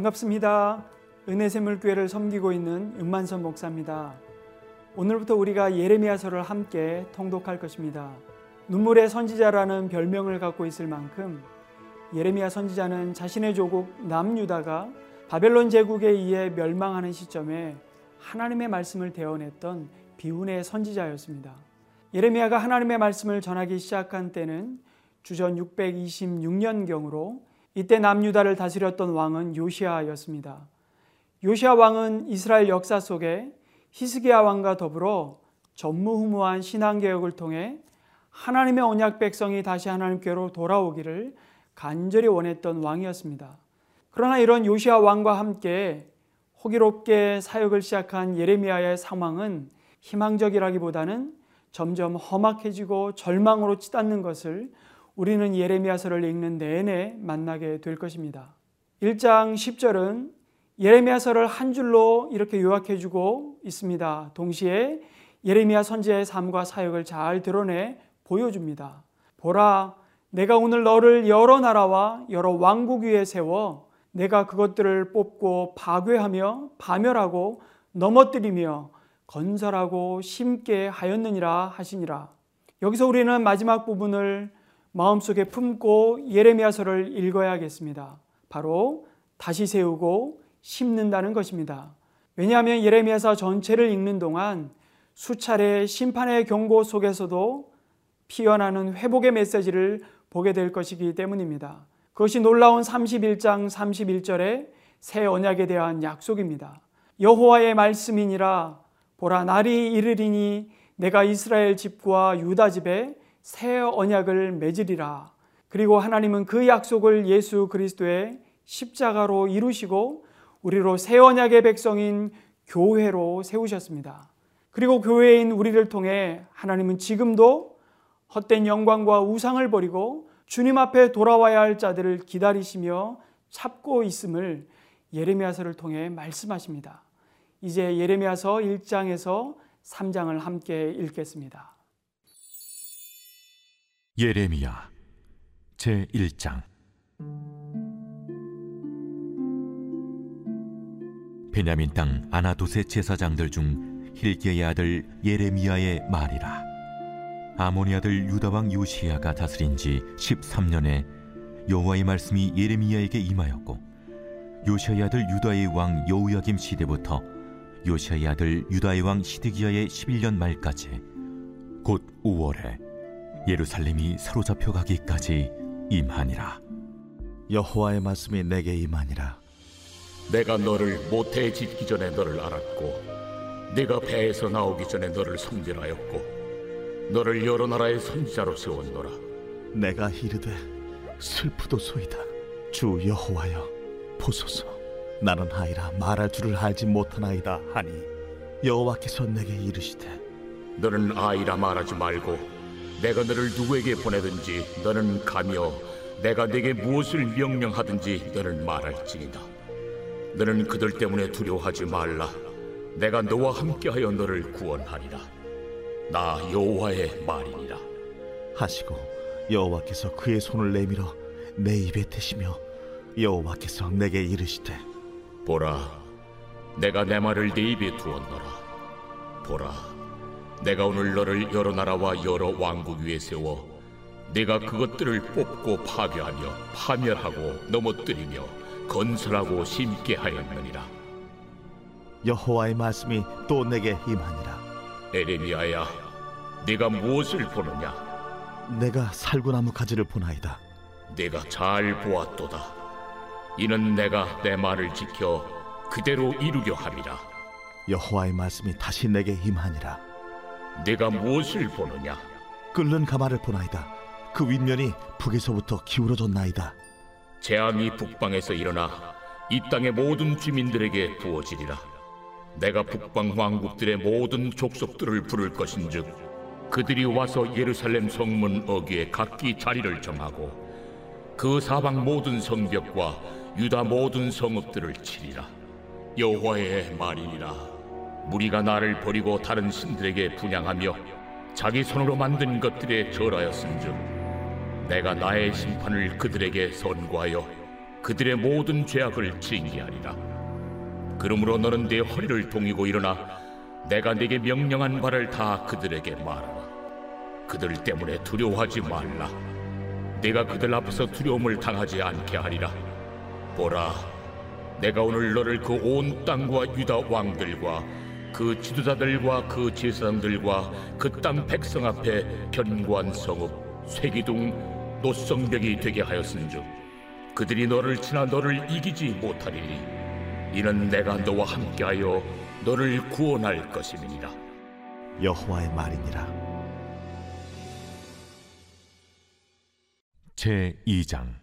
반갑습니다. 은혜샘물교회를 섬기고 있는 은만선 목사입니다. 오늘부터 우리가 예레미야서를 함께 통독할 것입니다. 눈물의 선지자라는 별명을 갖고 있을 만큼 예레미야 선지자는 자신의 조국 남유다가 바벨론 제국에 의해 멸망하는 시점에 하나님의 말씀을 대언했던 비운의 선지자였습니다. 예레미야가 하나님의 말씀을 전하기 시작한 때는 주전 626년경으로 이때 남유다를 다스렸던 왕은 요시아였습니다. 요시아 왕은 이스라엘 역사 속에 히스기야 왕과 더불어 전무후무한 신앙 개혁을 통해 하나님의 언약 백성이 다시 하나님께로 돌아오기를 간절히 원했던 왕이었습니다. 그러나 이런 요시아 왕과 함께 호기롭게 사역을 시작한 예레미야의 상황은 희망적이라기보다는 점점 험악해지고 절망으로 치닫는 것을 우리는 예레미야서를 읽는 내내 만나게 될 것입니다. 1장 10절은 예레미야서를 한 줄로 이렇게 요약해 주고 있습니다. 동시에 예레미야 선지자의 삶과 사역을 잘 드러내 보여줍니다. 보라, 내가 오늘 너를 여러 나라와 여러 왕국 위에 세워 내가 그것들을 뽑고 파괴하며 파멸하고 넘어뜨리며 건설하고 심게 하였느니라 하시니라. 여기서 우리는 마지막 부분을 마음속에 품고 예레미야서를 읽어야겠습니다. 바로 다시 세우고 심는다는 것입니다. 왜냐하면 예레미야서 전체를 읽는 동안 수차례 심판의 경고 속에서도 피어나는 회복의 메시지를 보게 될 것이기 때문입니다. 그것이 놀라운 31장 31절의 새 언약에 대한 약속입니다. 여호와의 말씀이니라 보라 날이 이르리니 내가 이스라엘 집과 유다 집에 새 언약을 맺으리라. 그리고 하나님은 그 약속을 예수 그리스도의 십자가로 이루시고 우리로 새 언약의 백성인 교회로 세우셨습니다. 그리고 교회인 우리를 통해 하나님은 지금도 헛된 영광과 우상을 버리고 주님 앞에 돌아와야 할 자들을 기다리시며 찾고 있음을 예레미야서를 통해 말씀하십니다. 이제 예레미야서 1장에서 3장을 함께 읽겠습니다. 예레미야 제 1장. 베냐민 땅 아나도세 제사장들 중 힐기야의 아들 예레미야의 말이라. 아모니 아들 유다 왕 요시야가 다스린 지 13년에 여호와의 말씀이 예레미야에게 임하였고 요시야의 아들 유다의 왕 여우야김 시대부터 요시야의 아들 유다의 왕 시드기야의 11년 말까지 곧 5월에 예루살렘이 사로잡혀 가기까지 임하니라. 여호와의 말씀이 내게 임하니라. 내가 너를 모태에 짓기 전에 너를 알았고 네가 배에서 나오기 전에 너를 성질하였고 너를 여러 나라의 선지자로 세웠노라. 내가 이르되 슬프도소이다. 주 여호와여 보소서. 나는 아이라 말할 줄을 알지 못하나이다 하니 여호와께서 내게 이르시되 너는 아이라 말하지 말고 내가 너를 누구에게 보내든지 너는 가며 내가 네게 무엇을 명령하든지 너는 말할지니라. 너는 그들 때문에 두려워하지 말라. 내가 너와 함께하여 너를 구원하리라. 나 여호와의 말이니라. 하시고 여호와께서 그의 손을 내밀어 내 입에 대시며 여호와께서 내게 이르시되 보라 내가 내 말을 네 입에 두었노라. 보라 내가 오늘 너를 여러 나라와 여러 왕국 위에 세워 내가 그것들을 뽑고 파괴하며 파멸하고 넘어뜨리며 건설하고 심게 하였느니라. 여호와의 말씀이 또 내게 임하니라. 에레미야야 네가 무엇을 보느냐? 내가 살구나무 가지를 보나이다. 내가 잘 보았도다. 이는 내가 내 말을 지켜 그대로 이루려 함이라. 여호와의 말씀이 다시 내게 임하니라 네가 무엇을 보느냐? 끓는 가마를 보나이다. 그 윗면이 북에서부터 기울어졌나이다. 재앙이 북방에서 일어나 이 땅의 모든 주민들에게 부어지리라. 내가 북방 왕국들의 모든 족속들을 부를 것인즉 그들이 와서 예루살렘 성문 어귀에 각기 자리를 정하고 그 사방 모든 성벽과 유다 모든 성읍들을 치리라. 여호와의 말이니라. 무리가 나를 버리고 다른 신들에게 분양하며 자기 손으로 만든 것들에 절하였은즉 내가 나의 심판을 그들에게 선고하여 그들의 모든 죄악을 징계하리라. 그러므로 너는 내 허리를 동이고 일어나 내가 네게 명령한 바를 다 그들에게 말하라. 그들 때문에 두려워하지 말라. 내가 그들 앞에서 두려움을 당하지 않게 하리라. 보라, 내가 오늘 너를 그 온 땅과 유다 왕들과 그 지도자들과 그 제사장들과 그 땅 백성 앞에 견고한 성읍, 쇠기둥, 노성벽이 되게 하였은즉 그들이 너를 지나 너를 이기지 못하리니 이는 내가 너와 함께하여 너를 구원할 것임이니라. 여호와의 말이니라 제 2장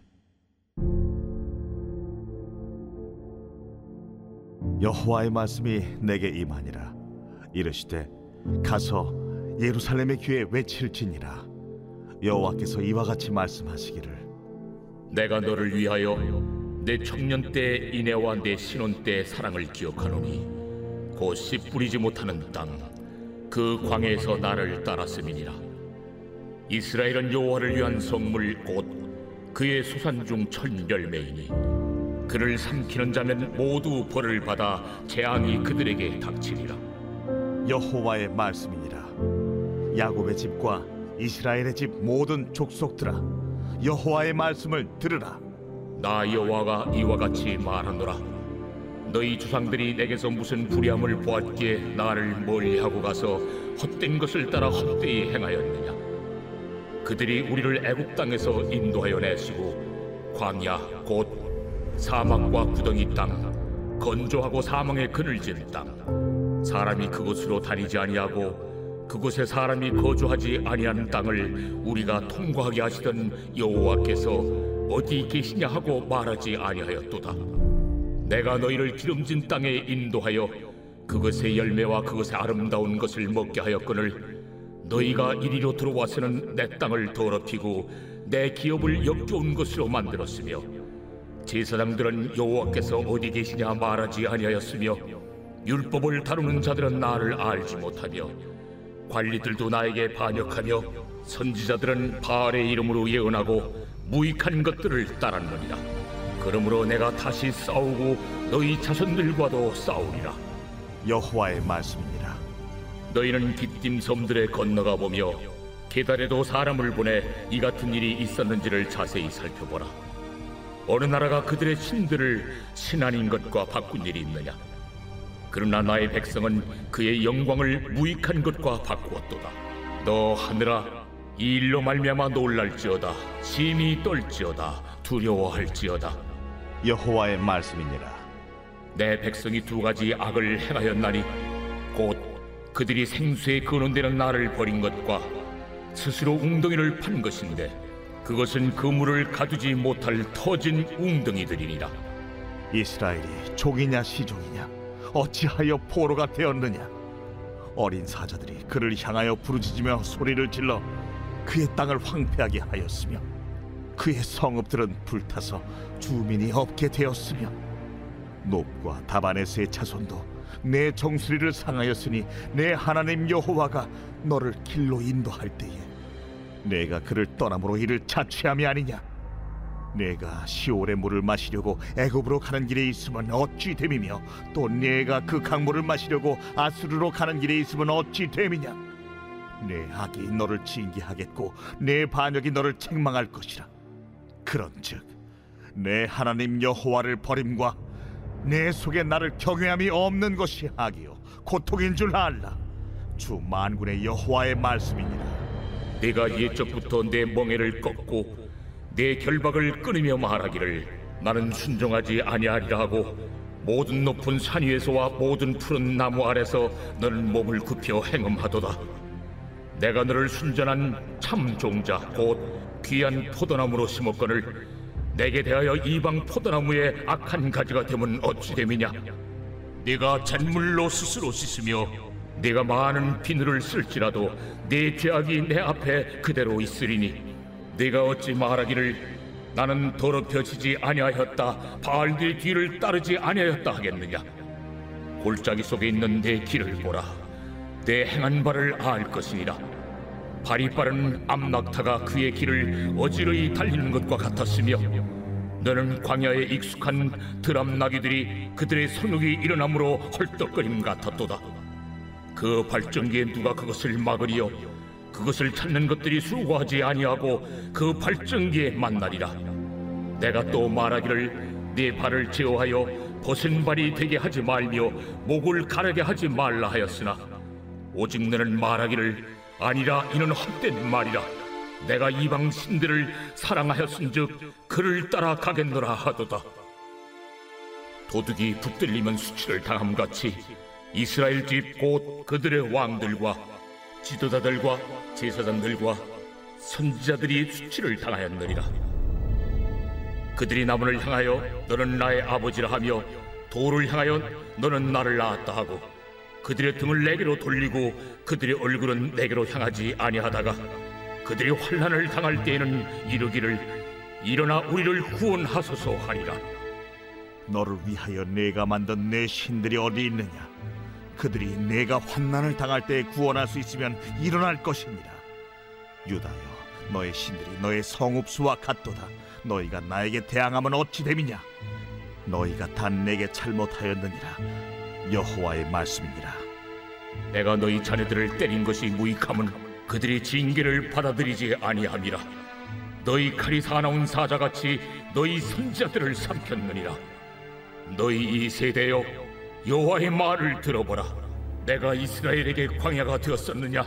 여호와의 말씀이 내게 임하니라. 이르시되 가서 예루살렘의 귀에 외칠지니라. 여호와께서 이와 같이 말씀하시기를. 내가 너를 위하여 내 청년 때 인애와 내 신혼 때 사랑을 기억하노니 곧 씨 뿌리지 못하는 땅 그 광야에서 나를 따랐음이니라. 이스라엘은 여호와를 위한 성물 곧 그의 소산 중 천열매이니 그를 삼키는 자면 모두 벌을 받아 재앙이 그들에게 닥치리라. 여호와의 말씀이니라. 야곱의 집과 이스라엘의 집 모든 족속들아 여호와의 말씀을 들으라. 나 여호와가 이와 같이 말하노라. 너희 조상들이 내게서 무슨 불의함을 보았기에 나를 멀리하고 가서 헛된 것을 따라 헛되이 행하였느냐? 그들이 우리를 애굽 땅에서 인도하여 내시고 광야 곧 사막과 구덩이 땅 건조하고 사망의 그늘진 땅 사람이 그곳으로 다니지 아니하고 그곳에 사람이 거주하지 아니하는 땅을 우리가 통과하게 하시던 여호와께서 어디 계시냐 하고 말하지 아니하였도다. 내가 너희를 기름진 땅에 인도하여 그것의 열매와 그것의 아름다운 것을 먹게 하였거늘 너희가 이리로 들어와서는 내 땅을 더럽히고 내 기업을 역겨운 것으로 만들었으며 제사장들은 여호와께서 어디 계시냐 말하지 아니하였으며 율법을 다루는 자들은 나를 알지 못하며 관리들도 나에게 반역하며 선지자들은 바알의 이름으로 예언하고 무익한 것들을 따랐느니라. 그러므로 내가 다시 싸우고 너희 자손들과도 싸우리라. 여호와의 말씀이니라. 너희는 깃딤 섬들에 건너가 보며 계달에도 사람을 보내 이 같은 일이 있었는지를 자세히 살펴보라 어느 나라가 그들의 신들을 신 아닌 것과 바꾼 일이 있느냐? 그러나 나의 백성은 그의 영광을 무익한 것과 바꾸었도다. 너 하늘아 이 일로 말미암아 놀랄지어다. 심히 떨지어다. 두려워할지어다. 여호와의 말씀이니라. 내 백성이 두 가지 악을 행하였나니 곧 그들이 생수에 근원되는 나를 버린 것과 스스로 웅덩이를 판 것인데 그것은 그물을 가두지 못할 터진 웅덩이들이니라. 이스라엘이 족이냐 시족이냐 어찌하여 포로가 되었느냐? 어린 사자들이 그를 향하여 부르짖으며 소리를 질러 그의 땅을 황폐하게 하였으며 그의 성읍들은 불타서 주민이 없게 되었으며 높과 다바네스의 자손도 내 정수리를 상하였으니 내 하나님 여호와가 너를 길로 인도할 때에 내가 그를 떠남으로 이를 자취함이 아니냐? 내가 시올의 물을 마시려고 애굽으로 가는 길에 있으면 어찌 됨이며 또 내가 그 강물을 마시려고 아수르로 가는 길에 있으면 어찌 됨이냐? 내 악이 너를 징계하겠고 내 반역이 너를 책망할 것이라. 그런즉 내 하나님 여호와를 버림과 내 속에 나를 경외함이 없는 것이 악이요 고통인 줄 알라. 주 만군의 여호와의 말씀이니라 내가 옛적부터 내 멍에를 꺾고 내 결박을 끊으며 말하기를 나는 순종하지 아니하리라 하고 모든 높은 산 위에서와 모든 푸른 나무 아래서 너는 몸을 굽혀 행음하도다. 내가 너를 순전한 참 종자 곧 귀한 포도나무로 심었거늘 내게 대하여 이방 포도나무의 악한 가지가 되면 어찌 됨이냐? 네가 잿물로 스스로 씻으며 네가 많은 비늘을 쓸지라도 네 죄악이 내 앞에 그대로 있으리니 네가 어찌 말하기를 나는 더럽혀지지 아니하였다 바알들의 뒤를 따르지 아니하였다 하겠느냐? 골짜기 속에 있는 내 길을 보라. 내 행한 바를 알 것이니라. 발이 빠른 암낙타가 그의 길을 어지러이 달리는 것과 같았으며 너는 광야에 익숙한 드람나귀들이 그들의 성욕이 일어남으로 헐떡거림 같았도다. 그 발전기에 누가 그것을 막으리요? 그것을 찾는 것들이 수고하지 아니하고 그 발전기에 만나리라. 내가 또 말하기를 네 발을 제어하여 벗은 발이 되게 하지 말며 목을 가르게 하지 말라 하였으나 오직 너는 말하기를 아니라 이는 헛된 말이라. 내가 이방 신들을 사랑하였은즉 그를 따라 가겠노라 하도다. 도둑이 붙들리면 수치를 당함같이 이스라엘 집 곧 그들의 왕들과 지도자들과 제사장들과 선지자들이 수치를 당하였느니라. 그들이 나무를 향하여 너는 나의 아버지라 하며 돌을 향하여 너는 나를 낳았다 하고 그들의 등을 내게로 돌리고 그들의 얼굴은 내게로 향하지 아니하다가 그들이 환란을 당할 때에는 이르기를 일어나 우리를 구원하소서 하리라. 너를 위하여 내가 만든 내 신들이 어디 있느냐? 그들이 내가 환난을 당할 때 구원할 수 있으면 일어날 것입니다. 유다여, 너의 신들이 너의 성읍수와 같도다. 너희가 나에게 대항하면 어찌 됨이냐? 너희가 단 내게 잘못하였느니라. 여호와의 말씀이니라. 내가 너희 자네들을 때린 것이 무익함은 그들이 징계를 받아들이지 아니함이라. 너희 칼이 사나운 사자같이 너희 선자들을 삼켰느니라. 너희 이 세대여 여호와의 말을 들어보라. 내가 이스라엘에게 광야가 되었었느냐?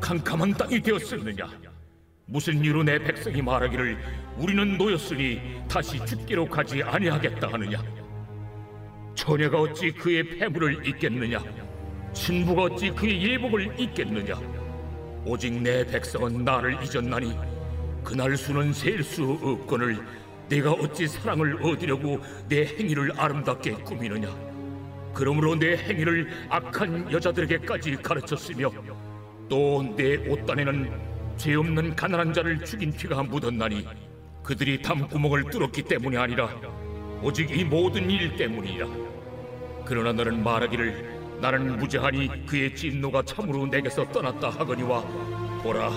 캄캄한 땅이 되었었느냐? 무슨 이유로 내 백성이 말하기를 우리는 노였으니 다시 죽기로 가지 아니하겠다 하느냐? 처녀가 어찌 그의 폐물을 잊겠느냐? 신부가 어찌 그의 예복을 잊겠느냐? 오직 내 백성은 나를 잊었나니 그날 수는 셀 수 없거늘 내가 어찌 사랑을 얻으려고 내 행위를 아름답게 꾸미느냐? 그러므로 내 행위를 악한 여자들에게까지 가르쳤으며 또 내 옷단에는 죄 없는 가난한 자를 죽인 피가 묻었나니 그들이 담구멍을 뚫었기 때문이 아니라 오직 이 모든 일 때문이라. 그러나 너는 말하기를 나는 무죄하니 그의 진노가 참으로 내게서 떠났다 하거니와 보라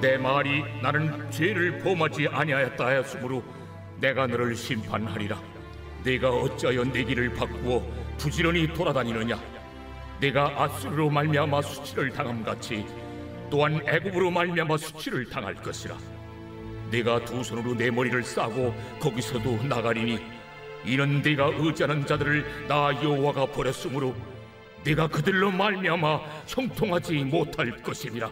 내 말이 나는 죄를 범하지 아니하였다 하였으므로 내가 너를 심판하리라. 내가 어찌하여 내 길을 바꾸어 부지런히 돌아다니느냐? 내가 아수르로 말미암아 수치를 당함 같이 또한 애굽으로 말미암아 수치를 당할 것이라. 내가 두 손으로 내 머리를 싸고 거기서도 나가리니 이는 네가 의지하는 자들을 나 여호와가 버렸으므로 네가 그들로 말미암아 형통하지 못할 것이니라.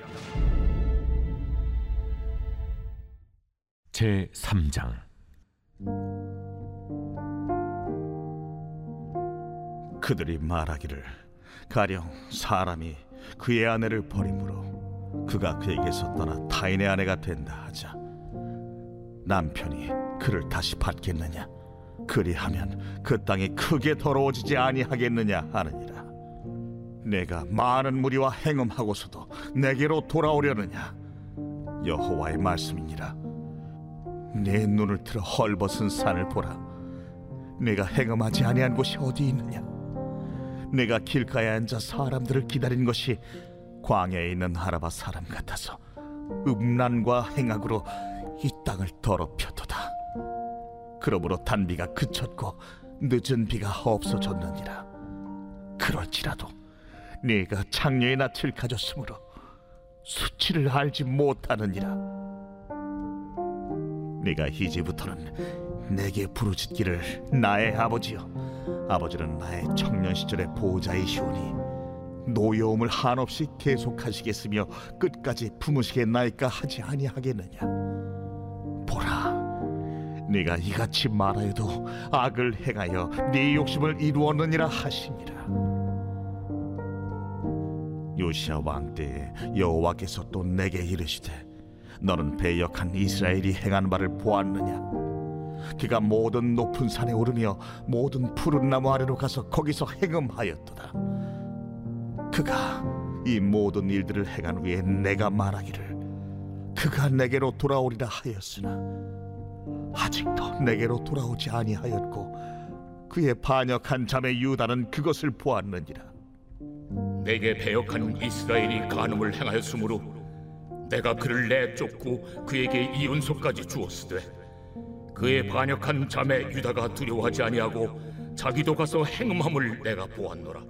제 3장 그들이 말하기를 가령 사람이 그의 아내를 버림으로 그가 그에게서 떠나 타인의 아내가 된다 하자 남편이 그를 다시 받겠느냐? 그리하면 그 땅이 크게 더러워지지 아니하겠느냐 하느니라. 내가 많은 무리와 행음하고서도 내게로 돌아오려느냐? 여호와의 말씀이니라. 내 눈을 들어 헐벗은 산을 보라. 내가 행음하지 아니한 곳이 어디 있느냐 내가 길가에 앉아 사람들을 기다린 것이 광야에 있는 하라바 사람 같아서 음란과 행악으로 이 땅을 더럽혔도다. 그러므로 단비가 그쳤고 늦은 비가 없어졌느니라. 그럴지라도 네가 창녀의 낯을 가졌으므로 수치를 알지 못하느니라. 네가 이제부터는 내게 부르짖기를 나의 아버지여 아버지는 나의 청년 시절의 보호자이시오니 노여움을 한없이 계속하시겠으며 끝까지 품으시겠나이까 하지 아니하겠느냐? 보라 네가 이같이 말하여도 악을 행하여 네 욕심을 이루었느니라 하시니라 요시아 왕 때에 여호와께서 또 내게 이르시되 너는 배역한 이스라엘이 행한 바를 보았느냐 그가 모든 높은 산에 오르며 모든 푸른 나무 아래로 가서 거기서 행음하였도다. 그가 이 모든 일들을 행한 후에 내가 말하기를 그가 내게로 돌아오리라 하였으나 아직도 내게로 돌아오지 아니하였고 그의 반역한 자매 유다는 그것을 보았느니라. 내게 배역한 이스라엘이 간음을 행하였으므로 내가 그를 내쫓고 그에게 이혼소까지 주었으되 그의 반역한 자매 유다가 두려워하지 아니하고 자기도 가서 행음함을 내가 보았노라.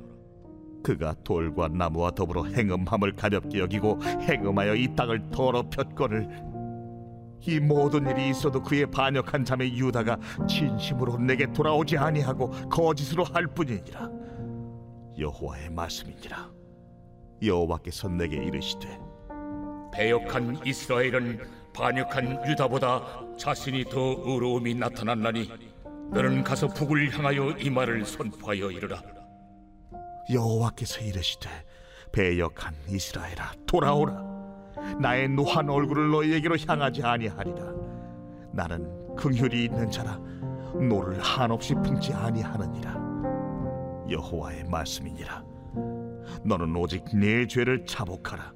그가 돌과 나무와 더불어 행음함을 가볍게 여기고 행음하여 이 땅을 더럽혔거늘 이 모든 일이 있어도 그의 반역한 자매 유다가 진심으로 내게 돌아오지 아니하고 거짓으로 할 뿐이니라 여호와의 말씀이니라 여호와께서 내게 이르시되 배역한 이스라엘은 반역한 유다보다 자신이 더 의로움이 나타났나니 너는 가서 북을 향하여 이 말을 선포하여 이르라. 여호와께서 이르시되 배역한 이스라엘아 돌아오라. 나의 노한 얼굴을 너희에게로 향하지 아니하리라. 나는 긍휼이 있는 자라. 노를 한없이 품지 아니하느니라. 여호와의 말씀이니라. 너는 오직 네 죄를 자복하라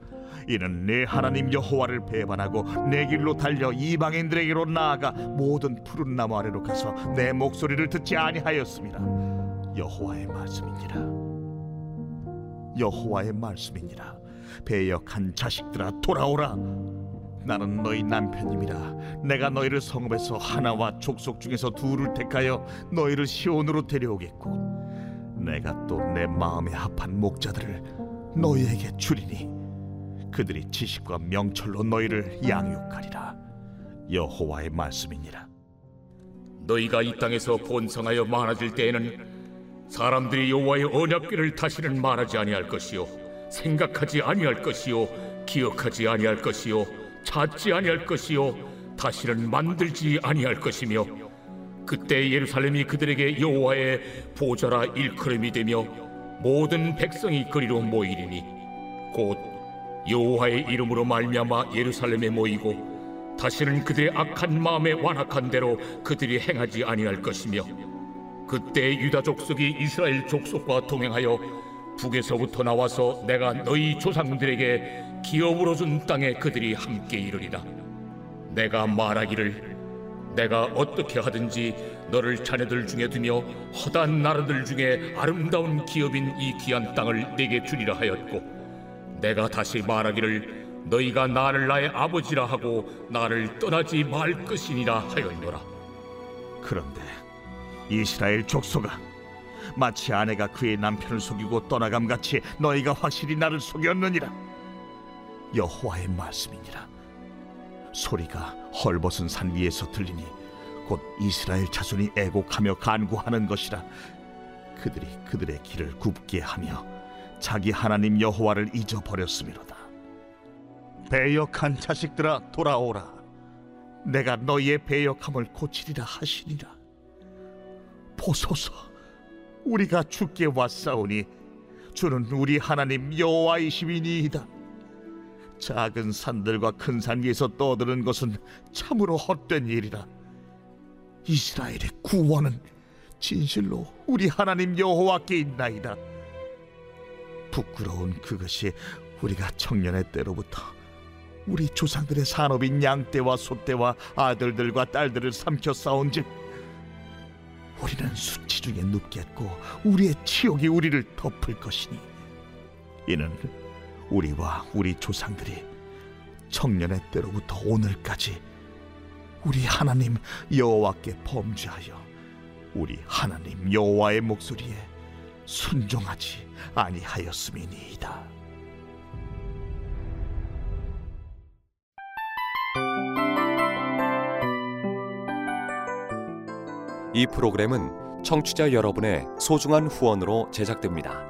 이는 네 하나님 여호와를 배반하고 네 길로 달려 이방인들에게로 나아가 모든 푸른 나무 아래로 가서 내 목소리를 듣지 아니하였음이니라. 여호와의 말씀이니라. 여호와의 말씀이니라. 배역한 자식들아 돌아오라. 나는 너희 남편님이라. 내가 너희를 성읍에서 하나와 족속 중에서 둘을 택하여 너희를 시온으로 데려오겠고 내가 또 내 마음에 합한 목자들을 너희에게 주리니 그들이 지식과 명철로 너희를 양육하리라. 여호와의 말씀이니라. 너희가 이 땅에서 번성하여 많아질 때에는 사람들이 여호와의 언약궤를 다시는 말하지 아니할 것이요 생각하지 아니할 것이요 기억하지 아니할 것이요 찾지 아니할 것이요 다시는 만들지 아니할 것이며 그때 예루살렘이 그들에게 여호와의 보좌라 일컬음이 되며 모든 백성이 그리로 모이리니 곧 여호와의 이름으로 말미암아 예루살렘에 모이고 다시는 그들의 악한 마음에 완악한 대로 그들이 행하지 아니할 것이며 그때 유다 족속이 이스라엘 족속과 동행하여 북에서부터 나와서 내가 너희 조상들에게 기업으로 준 땅에 그들이 함께 이르리라. 내가 말하기를 내가 어떻게 하든지 너를 자네들 중에 두며 허다한 나라들 중에 아름다운 기업인 이 귀한 땅을 내게 주리라 하였고 내가 다시 말하기를 너희가 나를 나의 아버지라 하고 나를 떠나지 말 것이니라 하였노라. 그런데 이스라엘 족속아 마치 아내가 그의 남편을 속이고 떠나감 같이 너희가 확실히 나를 속였느니라. 여호와의 말씀이니라. 소리가 헐벗은 산 위에서 들리니 곧 이스라엘 자손이 애곡하며 간구하는 것이라. 그들이 그들의 길을 굽게 하며 자기 하나님 여호와를 잊어버렸음이로다. 배역한 자식들아 돌아오라. 내가 너희의 배역함을 고치리라 하시니라. 보소서 우리가 주께 왔사오니 주는 우리 하나님 여호와이시니이다. 작은 산들과 큰 산 위에서 떠드는 것은 참으로 헛된 일이라. 이스라엘의 구원은 진실로 우리 하나님 여호와께 있나이다 부끄러운 그것이 우리가 청년의 때로부터 우리 조상들의 산업인 양떼와 소떼와 아들들과 딸들을 삼켜 싸운즉 우리는 수치 중에 눕겠고 우리의 치욕이 우리를 덮을 것이니 이는 우리와 우리 조상들이 청년의 때로부터 오늘까지 우리 하나님 여호와께 범죄하여 우리 하나님 여호와의 목소리에 순종하지 아니하였음이니이다. 이 프로그램은 청취자 여러분의 소중한 후원으로 제작됩니다.